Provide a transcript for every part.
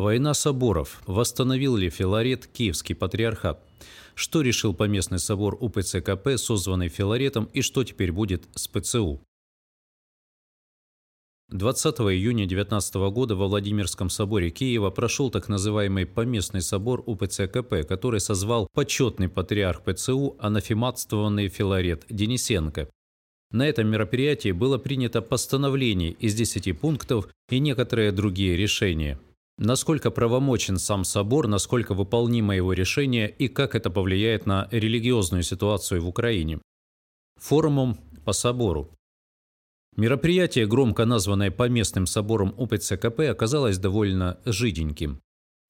Война соборов. Восстановил ли Филарет Киевский патриархат? Что решил Поместный собор УПЦ КП, созванный Филаретом, и что теперь будет с ПЦУ? 20 июня 19 года во Владимирском соборе Киева прошел так называемый Поместный собор УПЦ КП, который созвал почетный патриарх ПЦУ, анафематствованный Филарет Денисенко. На этом мероприятии было принято постановление из 10 пунктов и некоторые другие решения. Насколько правомочен сам собор, насколько выполнимо его решение и как это повлияет на религиозную ситуацию в Украине. Форумом по собору. Мероприятие, громко названное поместным собором УПЦ-КП, оказалось довольно жиденьким.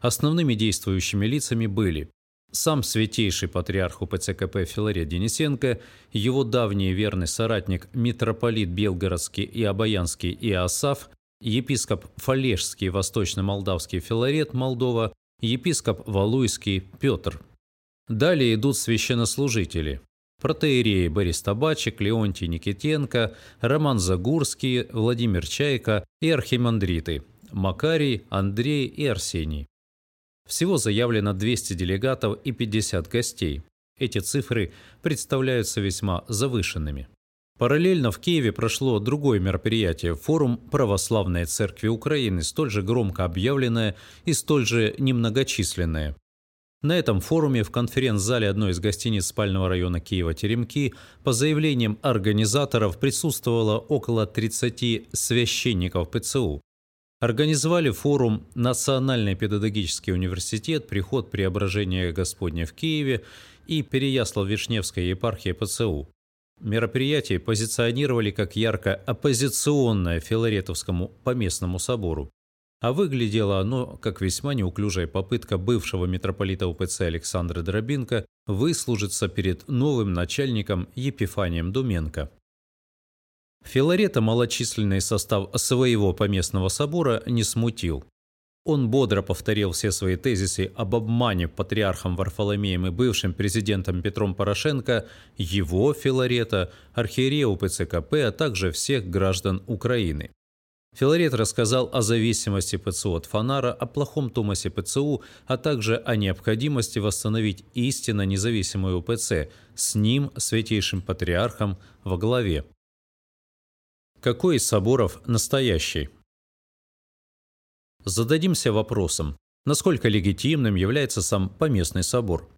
Основными действующими лицами были сам святейший патриарх УПЦ-КП Филарет Денисенко, его давний верный соратник митрополит Белгородский и Обаянский Иосаф, епископ Фалежский Восточно-Молдавский Филарет Молдова, епископ Валуйский Петр. Далее идут священнослужители протеереи Борис Табачек, Леонтий Никитенко, Роман Загурский, Владимир Чайка и архимандриты Макарий, Андрей и Арсений. Всего заявлено 200 делегатов и 50 гостей. Эти цифры представляются весьма завышенными. Параллельно в Киеве прошло другое мероприятие – форум Православной Церкви Украины, столь же громко объявленное и столь же немногочисленное. На этом форуме в конференц-зале одной из гостиниц спального района Киева «Теремки» по заявлениям организаторов присутствовало около 30 священников ПЦУ. Организовали форум «Национальный педагогический университет. Приход преображения Господня в Киеве» и Переяслав-Вишневская епархия ПЦУ. Мероприятие позиционировали как ярко оппозиционное Филаретовскому поместному собору. А выглядело оно как весьма неуклюжая попытка бывшего митрополита УПЦ Александра Дробинка выслужиться перед новым начальником Епифанием Думенко. Филарета малочисленный состав своего поместного собора не смутил. Он бодро повторил все свои тезисы об обмане патриархом Варфоломеем и бывшим президентом Петром Порошенко, его, Филарета, архиерея УПЦ КП, а также всех граждан Украины. Филарет рассказал о зависимости ПЦУ от Фонара, о плохом Томасе ПЦУ, а также о необходимости восстановить истинно независимую УПЦ с ним, святейшим патриархом, во главе. Какой из соборов настоящий? Зададимся вопросом, насколько легитимным является сам поместный собор.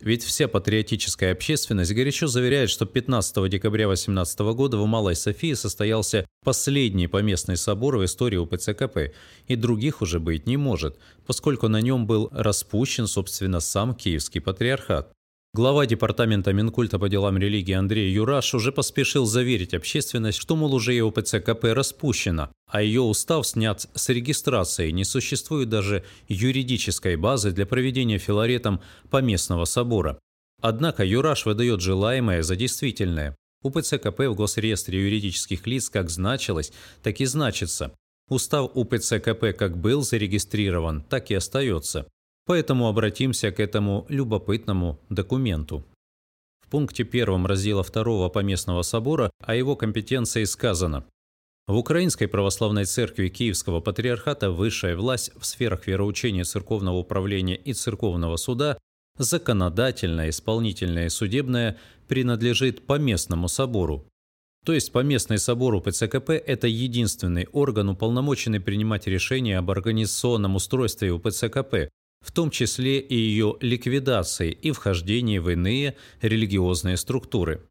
Ведь вся патриотическая общественность горячо заверяет, что 15 декабря 18 года в Малой Софии состоялся последний поместный собор в истории УПЦКП, и других уже быть не может, поскольку на нем был распущен, собственно, сам Киевский патриархат. Глава департамента Минкульта по делам религии Андрей Юраш уже поспешил заверить общественность, что, мол, уже и ОПЦКП распущена, а ее устав снят с регистрации, не существует даже юридической базы для проведения филаретом поместного собора. Однако Юраш выдает желаемое за действительное. УПЦКП в Госреестре юридических лиц как значилось, так и значится. Устав УПЦКП как был зарегистрирован, так и остается. Поэтому обратимся к этому любопытному документу. В пункте 1 раздела 2 Поместного собора о его компетенции сказано в Украинской Православной Церкви Киевского Патриархата высшая власть в сферах вероучения церковного управления и церковного суда, законодательная, исполнительная и судебная, принадлежит Поместному собору. То есть Поместный собор УПЦКП – это единственный орган, уполномоченный принимать решения об организационном устройстве УПЦКП, в том числе и ее ликвидации и вхождении в иные религиозные структуры.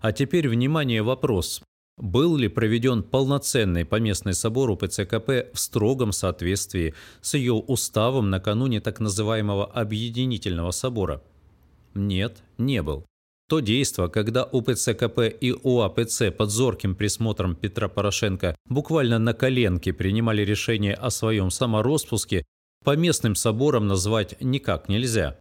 А теперь, внимание, вопрос. Был ли проведен полноценный поместный собор УПЦКП в строгом соответствии с ее уставом накануне так называемого объединительного собора? Нет, не был. То действо, когда УПЦКП и УАПЦ под зорким присмотром Петра Порошенко буквально на коленке принимали решение о своем самороспуске, по местным соборам назвать никак нельзя.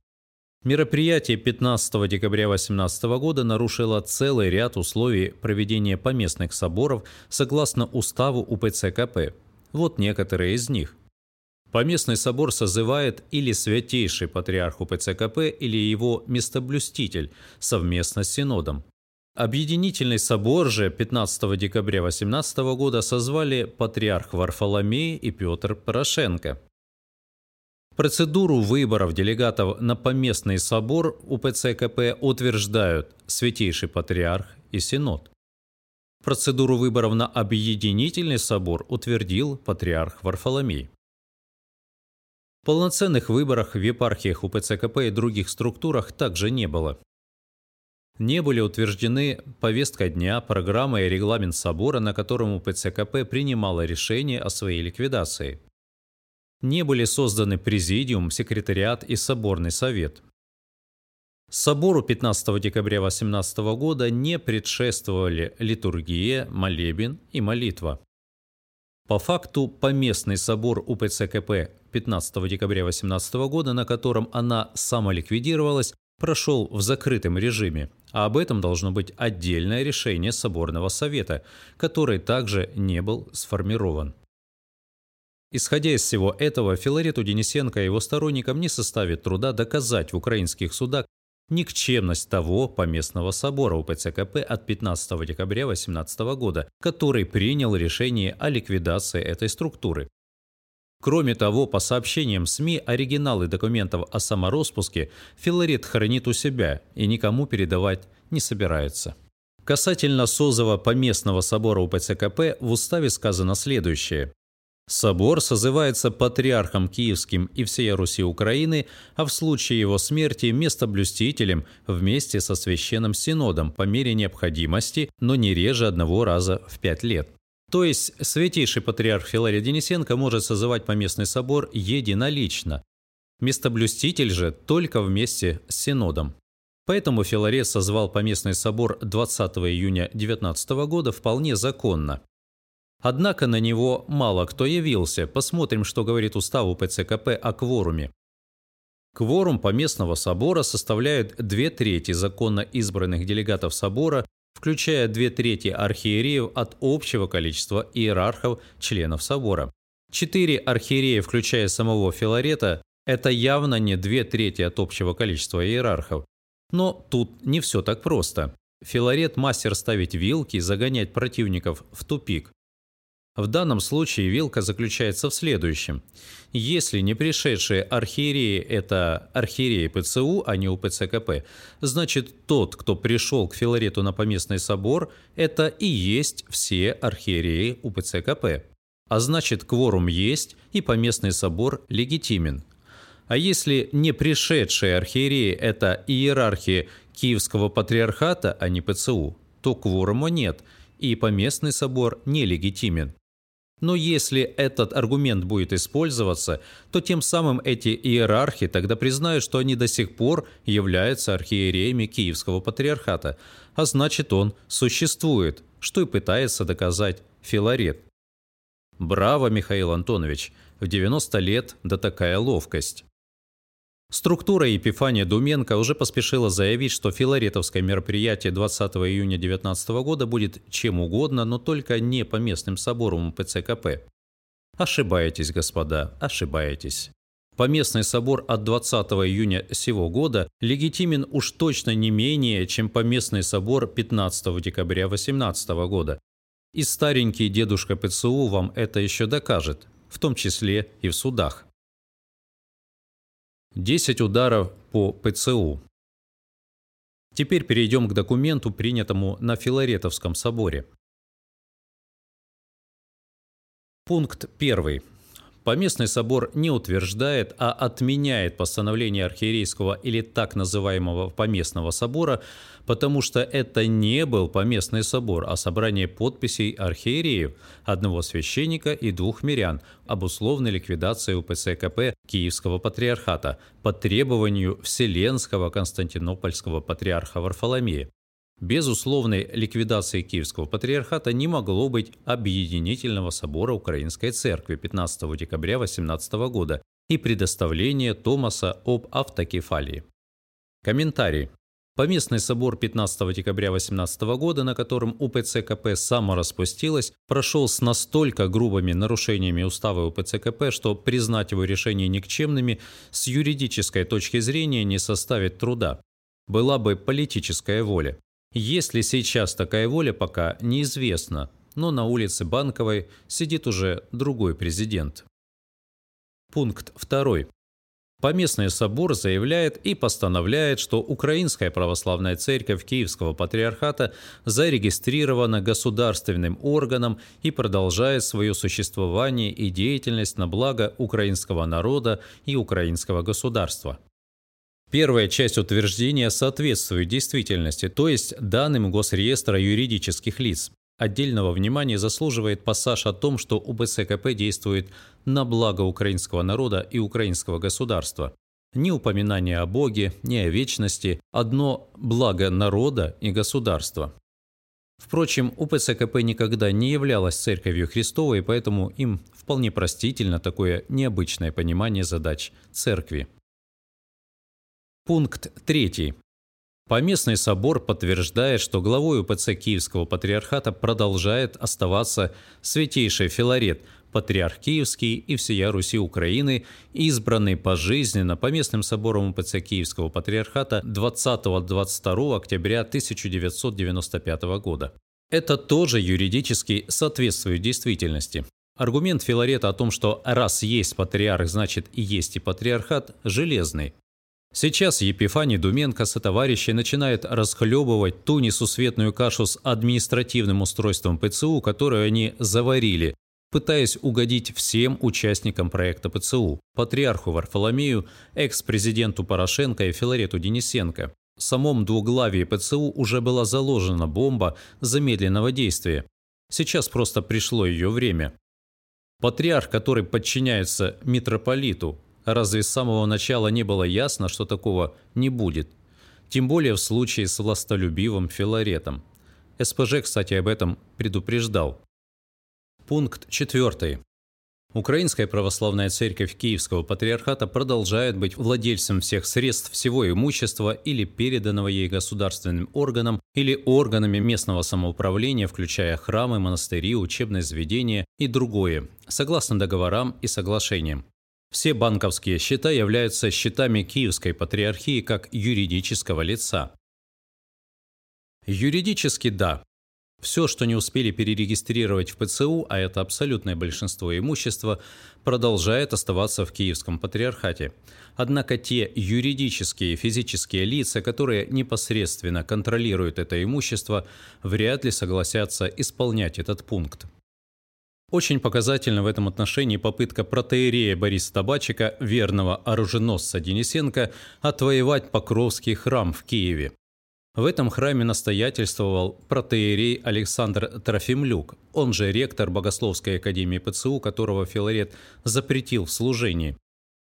Мероприятие 15 декабря 2018 года нарушило целый ряд условий проведения поместных соборов согласно уставу УПЦ КП. Вот некоторые из них. Поместный собор созывает или святейший патриарх УПЦ КП, или его местоблюститель совместно с синодом. Объединительный собор же 15 декабря 2018 года созвали патриарх Варфоломей и Петр Порошенко. Процедуру выборов делегатов на поместный собор УПЦ КП утверждают Святейший Патриарх и Синод. Процедуру выборов на объединительный собор утвердил Патриарх Варфоломей. Полноценных выборах в епархиях УПЦ КП и других структурах также не было. Не были утверждены повестка дня, программа и регламент собора, на котором УПЦ КП принимала решение о своей ликвидации. Не были созданы президиум, секретариат и соборный совет. Собору 15 декабря 18 года не предшествовали литургия, молебен и молитва. По факту поместный собор УПЦ КП 15 декабря 18 года, на котором она самоликвидировалась, прошел в закрытом режиме, а об этом должно быть отдельное решение Соборного совета, который также не был сформирован. Исходя из всего этого, Филарету Денисенко и его сторонникам не составит труда доказать в украинских судах никчемность того поместного собора УПЦКП от 15 декабря 18 года, который принял решение о ликвидации этой структуры. Кроме того, по сообщениям СМИ, оригиналы документов о самороспуске Филарет хранит у себя и никому передавать не собирается. Касательно созыва поместного собора УПЦКП в уставе сказано следующее. Собор созывается патриархом Киевским и всей Руси Украины, а в случае его смерти местоблюстителем вместе со Священным Синодом по мере необходимости, но не реже одного раза в пять лет. То есть святейший патриарх Филарий Денисенко может созывать поместный собор единолично, местоблюститель же только вместе с Синодом. Поэтому Филарет созвал поместный собор 20 июня 19 года вполне законно. Однако на него мало кто явился. Посмотрим, что говорит устав УПЦКП о кворуме. Кворум поместного собора составляет две трети законно избранных делегатов собора, включая две трети архиереев от общего количества иерархов членов собора. Четыре архиерея, включая самого Филарета, это явно не две трети от общего количества иерархов. Но тут не все так просто. Филарет – мастер ставить вилки и загонять противников в тупик. В данном случае вилка заключается в следующем. Если не пришедшие архиереи – это архиереи ПЦУ, а не УПЦКП, значит тот, кто пришел к Филарету на поместный собор, это и есть все архиереи УПЦКП. А значит кворум есть и поместный собор легитимен. А если не пришедшие архиереи – это иерархи Киевского патриархата, а не ПЦУ, то кворума нет, и поместный собор нелегитимен. Но если этот аргумент будет использоваться, то тем самым эти иерархи тогда признают, что они до сих пор являются архиереями Киевского патриархата, а значит он существует, что и пытается доказать Филарет. Браво, Михаил Антонович, в 90 лет да такая ловкость. Структура Епифания Думенко уже поспешила заявить, что филаретовское мероприятие 20 июня 2019 года будет чем угодно, но только не по местным соборам ПЦКП. Ошибаетесь, господа, ошибаетесь. Поместный собор от 20 июня сего года легитимен уж точно не менее, чем поместный собор 15 декабря 2018 года. И старенький дедушка ПЦУ вам это еще докажет, в том числе и в судах. 10 ударов по ПЦУ. Теперь перейдем к документу, принятому на Филаретовском соборе. Пункт 1. Поместный собор не утверждает, а отменяет постановление архиерейского или так называемого поместного собора, потому что это не был поместный собор, а собрание подписей архиереев, одного священника и двух мирян, об условной ликвидации УПЦ КП Киевского патриархата по требованию Вселенского Константинопольского патриарха Варфоломея. Без условной ликвидации Киевского патриархата не могло быть объединительного собора Украинской Церкви 15 декабря 18 года и предоставления Томаса об автокефалии. Комментарий. Поместный собор 15 декабря 18 года, на котором УПЦ КП самораспустилась, прошел с настолько грубыми нарушениями устава УПЦ КП, что признать его решения никчемными с юридической точки зрения не составит труда. Была бы политическая воля. Есть ли сейчас такая воля, пока неизвестно, но на улице Банковой сидит уже другой президент. Пункт 2. Поместный собор заявляет и постановляет, что Украинская Православная Церковь Киевского Патриархата зарегистрирована государственным органом и продолжает свое существование и деятельность на благо украинского народа и украинского государства. Первая часть утверждения соответствует действительности, то есть данным Госреестра юридических лиц. Отдельного внимания заслуживает пассаж о том, что УБСКП действует на благо украинского народа и украинского государства. Ни упоминания о Боге, ни о вечности, одно благо народа и государства. Впрочем, УПЦКП никогда не являлась Церковью Христовой, поэтому им вполне простительно такое необычное понимание задач Церкви. Пункт 3. Поместный собор подтверждает, что главой УПЦ Киевского патриархата продолжает оставаться святейший Филарет, патриарх Киевский и всея Руси Украины, избранный пожизненно Поместным собором УПЦ Киевского патриархата 20-22 октября 1995 года. Это тоже юридически соответствует действительности. Аргумент Филарета о том, что раз есть патриарх, значит и есть и патриархат, железный. Сейчас Епифаний Думенко со товарищей начинает расхлебывать ту несусветную кашу с административным устройством ПЦУ, которую они заварили, пытаясь угодить всем участникам проекта ПЦУ – патриарху Варфоломею, экс-президенту Порошенко и Филарету Денисенко. В самом двуглавии ПЦУ уже была заложена бомба замедленного действия. Сейчас просто пришло ее время. Патриарх, который подчиняется митрополиту, Разве с самого начала не было ясно, что такого не будет? Тем более в случае с властолюбивым Филаретом. СПЖ, кстати, об этом предупреждал. Пункт 4. Украинская православная церковь Киевского патриархата продолжает быть владельцем всех средств всего имущества или переданного ей государственным органам или органами местного самоуправления, включая храмы, монастыри, учебные заведения и другое, согласно договорам и соглашениям. Все банковские счета являются счетами Киевской патриархии как юридического лица. Юридически – да. Все, что не успели перерегистрировать в ПЦУ, а это абсолютное большинство имущества, продолжает оставаться в Киевском патриархате. Однако те юридические и физические лица, которые непосредственно контролируют это имущество, вряд ли согласятся исполнять этот пункт. Очень показательна в этом отношении попытка протеерея Бориса Табачика, верного оруженосца Денисенко, отвоевать Покровский храм в Киеве. В этом храме настоятельствовал протеерей Александр Трофимлюк, он же ректор Богословской академии ПЦУ, которого Филарет запретил в служении.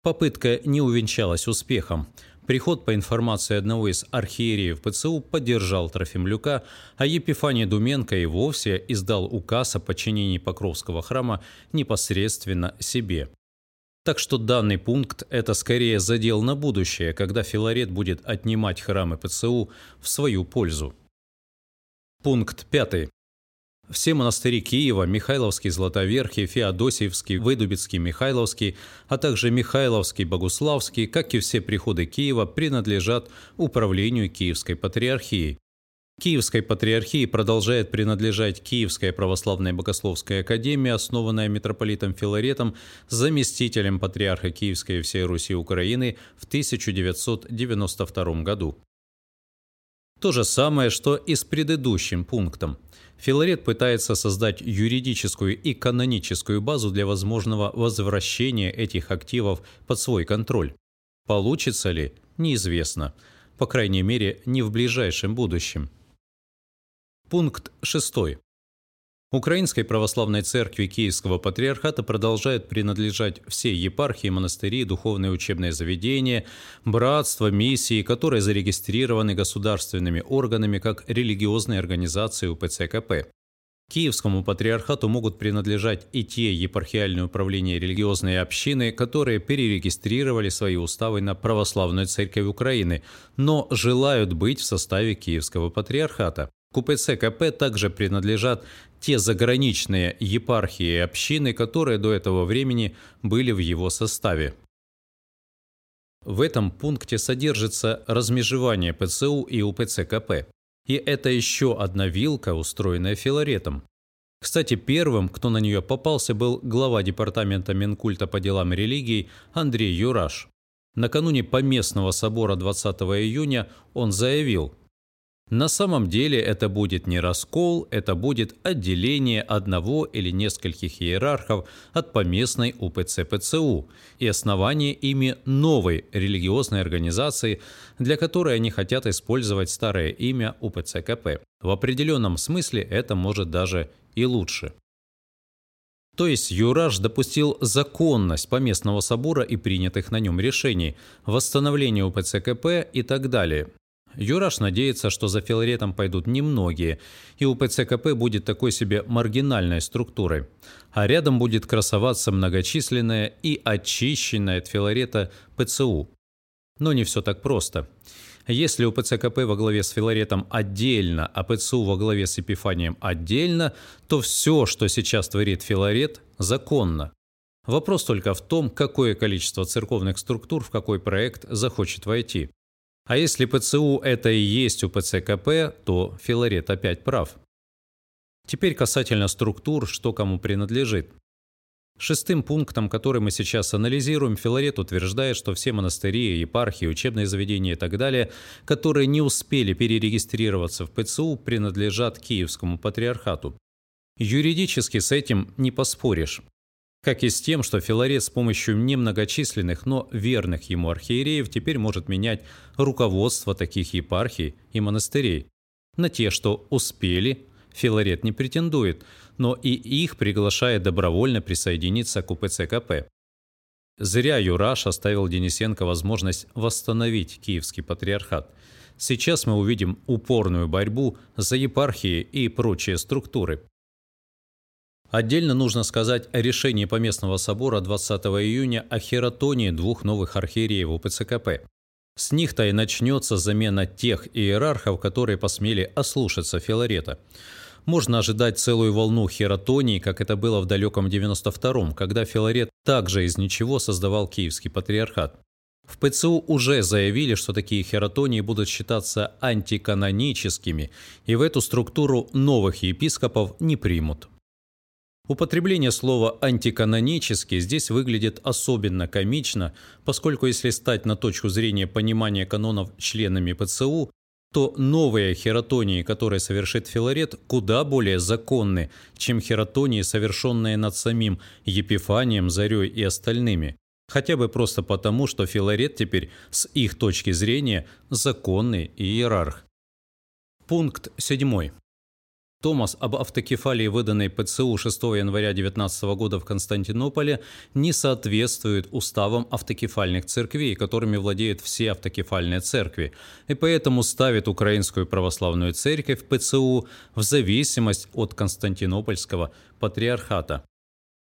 Попытка не увенчалась успехом. Приход, по информации одного из архиереев ПЦУ, поддержал Трофимлюка, а Епифаний Думенко и вовсе издал указ о подчинении Покровского храма непосредственно себе. Так что данный пункт – это скорее задел на будущее, когда Филарет будет отнимать храмы ПЦУ в свою пользу. Пункт пятый. Все монастыри Киева, Михайловский, Златоверхий, Феодосиевский, Выдубицкий, Михайловский, а также Михайловский, Богуславский, как и все приходы Киева, принадлежат управлению Киевской патриархии. Киевской патриархии продолжает принадлежать Киевская православная богословская академия, основанная митрополитом Филаретом, заместителем патриарха Киевской и всей Руси Украины в 1992 году. То же самое, что и с предыдущим пунктом. Филарет пытается создать юридическую и каноническую базу для возможного возвращения этих активов под свой контроль. Получится ли, неизвестно. По крайней мере, не в ближайшем будущем. Пункт 6. Украинской православной церкви Киевского патриархата продолжают принадлежать все епархии, монастыри, духовные учебные заведения, братства, миссии, которые зарегистрированы государственными органами как религиозные организации УПЦКП. Киевскому патриархату могут принадлежать и те епархиальные управления религиозные общины, которые перерегистрировали свои уставы на православную церковь Украины, но желают быть в составе Киевского патриархата. К УПЦ КП также принадлежат те заграничные епархии и общины, которые до этого времени были в его составе. В этом пункте содержится размежевание ПЦУ и УПЦ КП. И это еще одна вилка, устроенная Филаретом. Кстати, первым, кто на нее попался, был глава департамента Минкульта по делам религий Андрей Юраш. Накануне Поместного собора 20 июня он заявил, на самом деле это будет не раскол, это будет отделение одного или нескольких иерархов от поместной УПЦ ПЦУ и основание ими новой религиозной организации, для которой они хотят использовать старое имя УПЦ КП. В определенном смысле это может даже и лучше. То есть Юраж допустил законность поместного собора и принятых на нем решений, восстановление УПЦ КП и так далее. Юраш надеется, что за Филаретом пойдут немногие, и у ПЦКП будет такой себе маргинальной структурой, а рядом будет красоваться многочисленная и очищенная от Филарета ПЦУ. Но не все так просто. Если у ПЦКП во главе с Филаретом отдельно, а ПЦУ во главе с Эпифанием отдельно, то все, что сейчас творит Филарет, законно. Вопрос только в том, какое количество церковных структур в какой проект захочет войти. А если ПЦУ это и есть у ПЦКП, то Филарет опять прав. Теперь касательно структур, что кому принадлежит. Шестым пунктом, который мы сейчас анализируем, Филарет утверждает, что все монастыри, епархии, учебные заведения и так далее, которые не успели перерегистрироваться в ПЦУ, принадлежат Киевскому патриархату. Юридически с этим не поспоришь как и с тем, что Филарет с помощью немногочисленных, но верных ему архиереев теперь может менять руководство таких епархий и монастырей. На те, что успели, Филарет не претендует, но и их приглашает добровольно присоединиться к УПЦ КП. Зря Юраш оставил Денисенко возможность восстановить Киевский патриархат. Сейчас мы увидим упорную борьбу за епархии и прочие структуры. Отдельно нужно сказать о решении Поместного собора 20 июня о хератонии двух новых архиереев УПЦКП. С них-то и начнется замена тех иерархов, которые посмели ослушаться Филарета. Можно ожидать целую волну хератонии, как это было в далеком 92-м, когда Филарет также из ничего создавал Киевский патриархат. В ПЦУ уже заявили, что такие хератонии будут считаться антиканоническими, и в эту структуру новых епископов не примут. Употребление слова «антиканонический» здесь выглядит особенно комично, поскольку если стать на точку зрения понимания канонов членами ПЦУ, то новые хератонии, которые совершит Филарет, куда более законны, чем хератонии, совершенные над самим Епифанием, Зарей и остальными. Хотя бы просто потому, что Филарет теперь, с их точки зрения, законный иерарх. Пункт 7. Томас об автокефалии, выданной ПЦУ 6 января 19 года в Константинополе, не соответствует уставам автокефальных церквей, которыми владеют все автокефальные церкви, и поэтому ставит Украинскую православную церковь ПЦУ в зависимость от Константинопольского патриархата.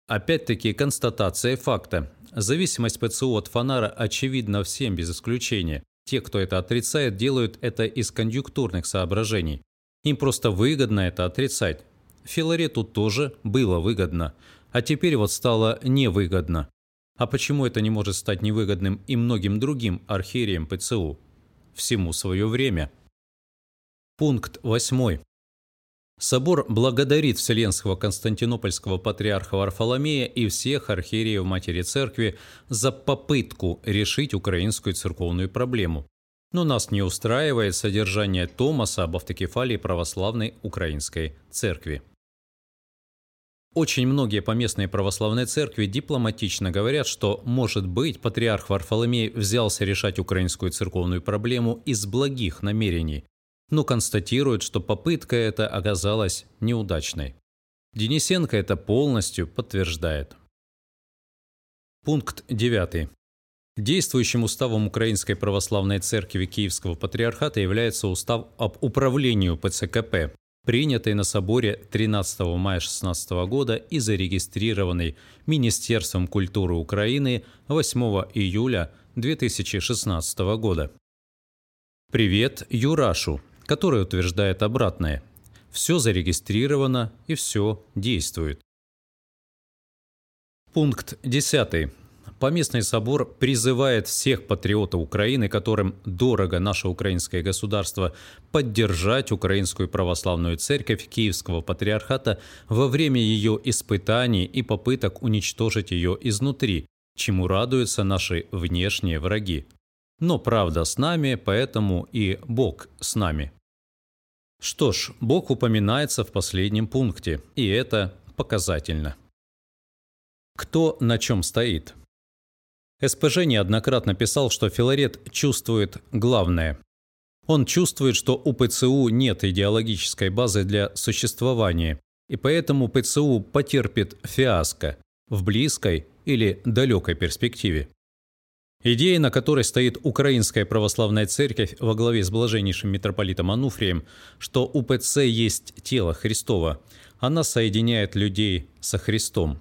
Опять-таки констатация факта. Зависимость ПЦУ от фонара очевидна всем без исключения. Те, кто это отрицает, делают это из конъюнктурных соображений. Им просто выгодно это отрицать. Филарету тоже было выгодно, а теперь вот стало невыгодно. А почему это не может стать невыгодным и многим другим архиереям ПЦУ? Всему свое время. Пункт 8. Собор благодарит Вселенского Константинопольского патриарха Варфоломея и всех архиереев Матери Церкви за попытку решить украинскую церковную проблему. Но нас не устраивает содержание Томаса об автокефалии православной украинской церкви. Очень многие поместные православные церкви дипломатично говорят, что, может быть, патриарх Варфоломей взялся решать украинскую церковную проблему из благих намерений, но констатируют, что попытка эта оказалась неудачной. Денисенко это полностью подтверждает. Пункт 9. Действующим уставом Украинской Православной Церкви Киевского Патриархата является устав об управлении ПЦКП, принятый на соборе 13 мая 2016 года и зарегистрированный Министерством культуры Украины 8 июля 2016 года. Привет Юрашу, который утверждает обратное. Все зарегистрировано и все действует. Пункт 10. Поместный собор призывает всех патриотов Украины, которым дорого наше украинское государство, поддержать Украинскую православную церковь Киевского патриархата во время ее испытаний и попыток уничтожить ее изнутри, чему радуются наши внешние враги. Но правда с нами, поэтому и Бог с нами. Что ж, Бог упоминается в последнем пункте, и это показательно. Кто на чем стоит? СПЖ неоднократно писал, что Филарет чувствует главное. Он чувствует, что у ПЦУ нет идеологической базы для существования, и поэтому ПЦУ потерпит фиаско в близкой или далекой перспективе. Идея, на которой стоит Украинская Православная Церковь во главе с блаженнейшим митрополитом Ануфрием, что УПЦ есть тело Христова, она соединяет людей со Христом.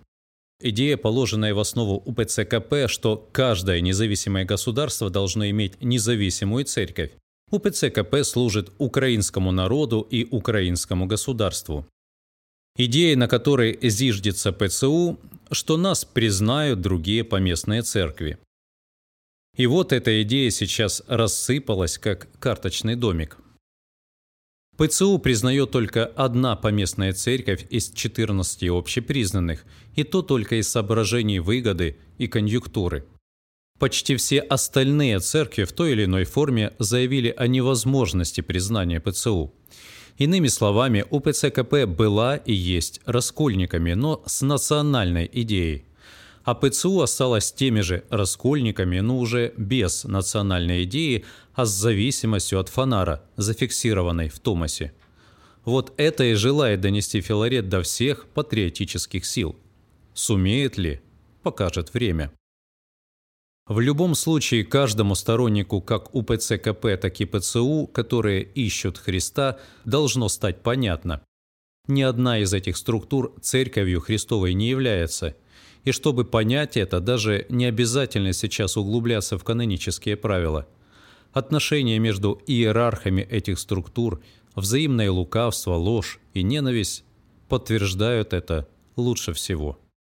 Идея, положенная в основу УПЦ КП, что каждое независимое государство должно иметь независимую церковь. УПЦ КП служит украинскому народу и украинскому государству. Идея, на которой зиждется ПЦУ, что нас признают другие поместные церкви. И вот эта идея сейчас рассыпалась, как карточный домик. ПЦУ признает только одна поместная церковь из 14 общепризнанных, и то только из соображений выгоды и конъюнктуры. Почти все остальные церкви в той или иной форме заявили о невозможности признания ПЦУ. Иными словами, УПЦКП была и есть раскольниками, но с национальной идеей а ПЦУ осталась теми же раскольниками, но уже без национальной идеи, а с зависимостью от фонара, зафиксированной в Томасе. Вот это и желает донести Филарет до всех патриотических сил. Сумеет ли, покажет время. В любом случае, каждому стороннику как УПЦКП, так и ПЦУ, которые ищут Христа, должно стать понятно. Ни одна из этих структур церковью Христовой не является – и чтобы понять это, даже не обязательно сейчас углубляться в канонические правила. Отношения между иерархами этих структур, взаимное лукавство, ложь и ненависть подтверждают это лучше всего.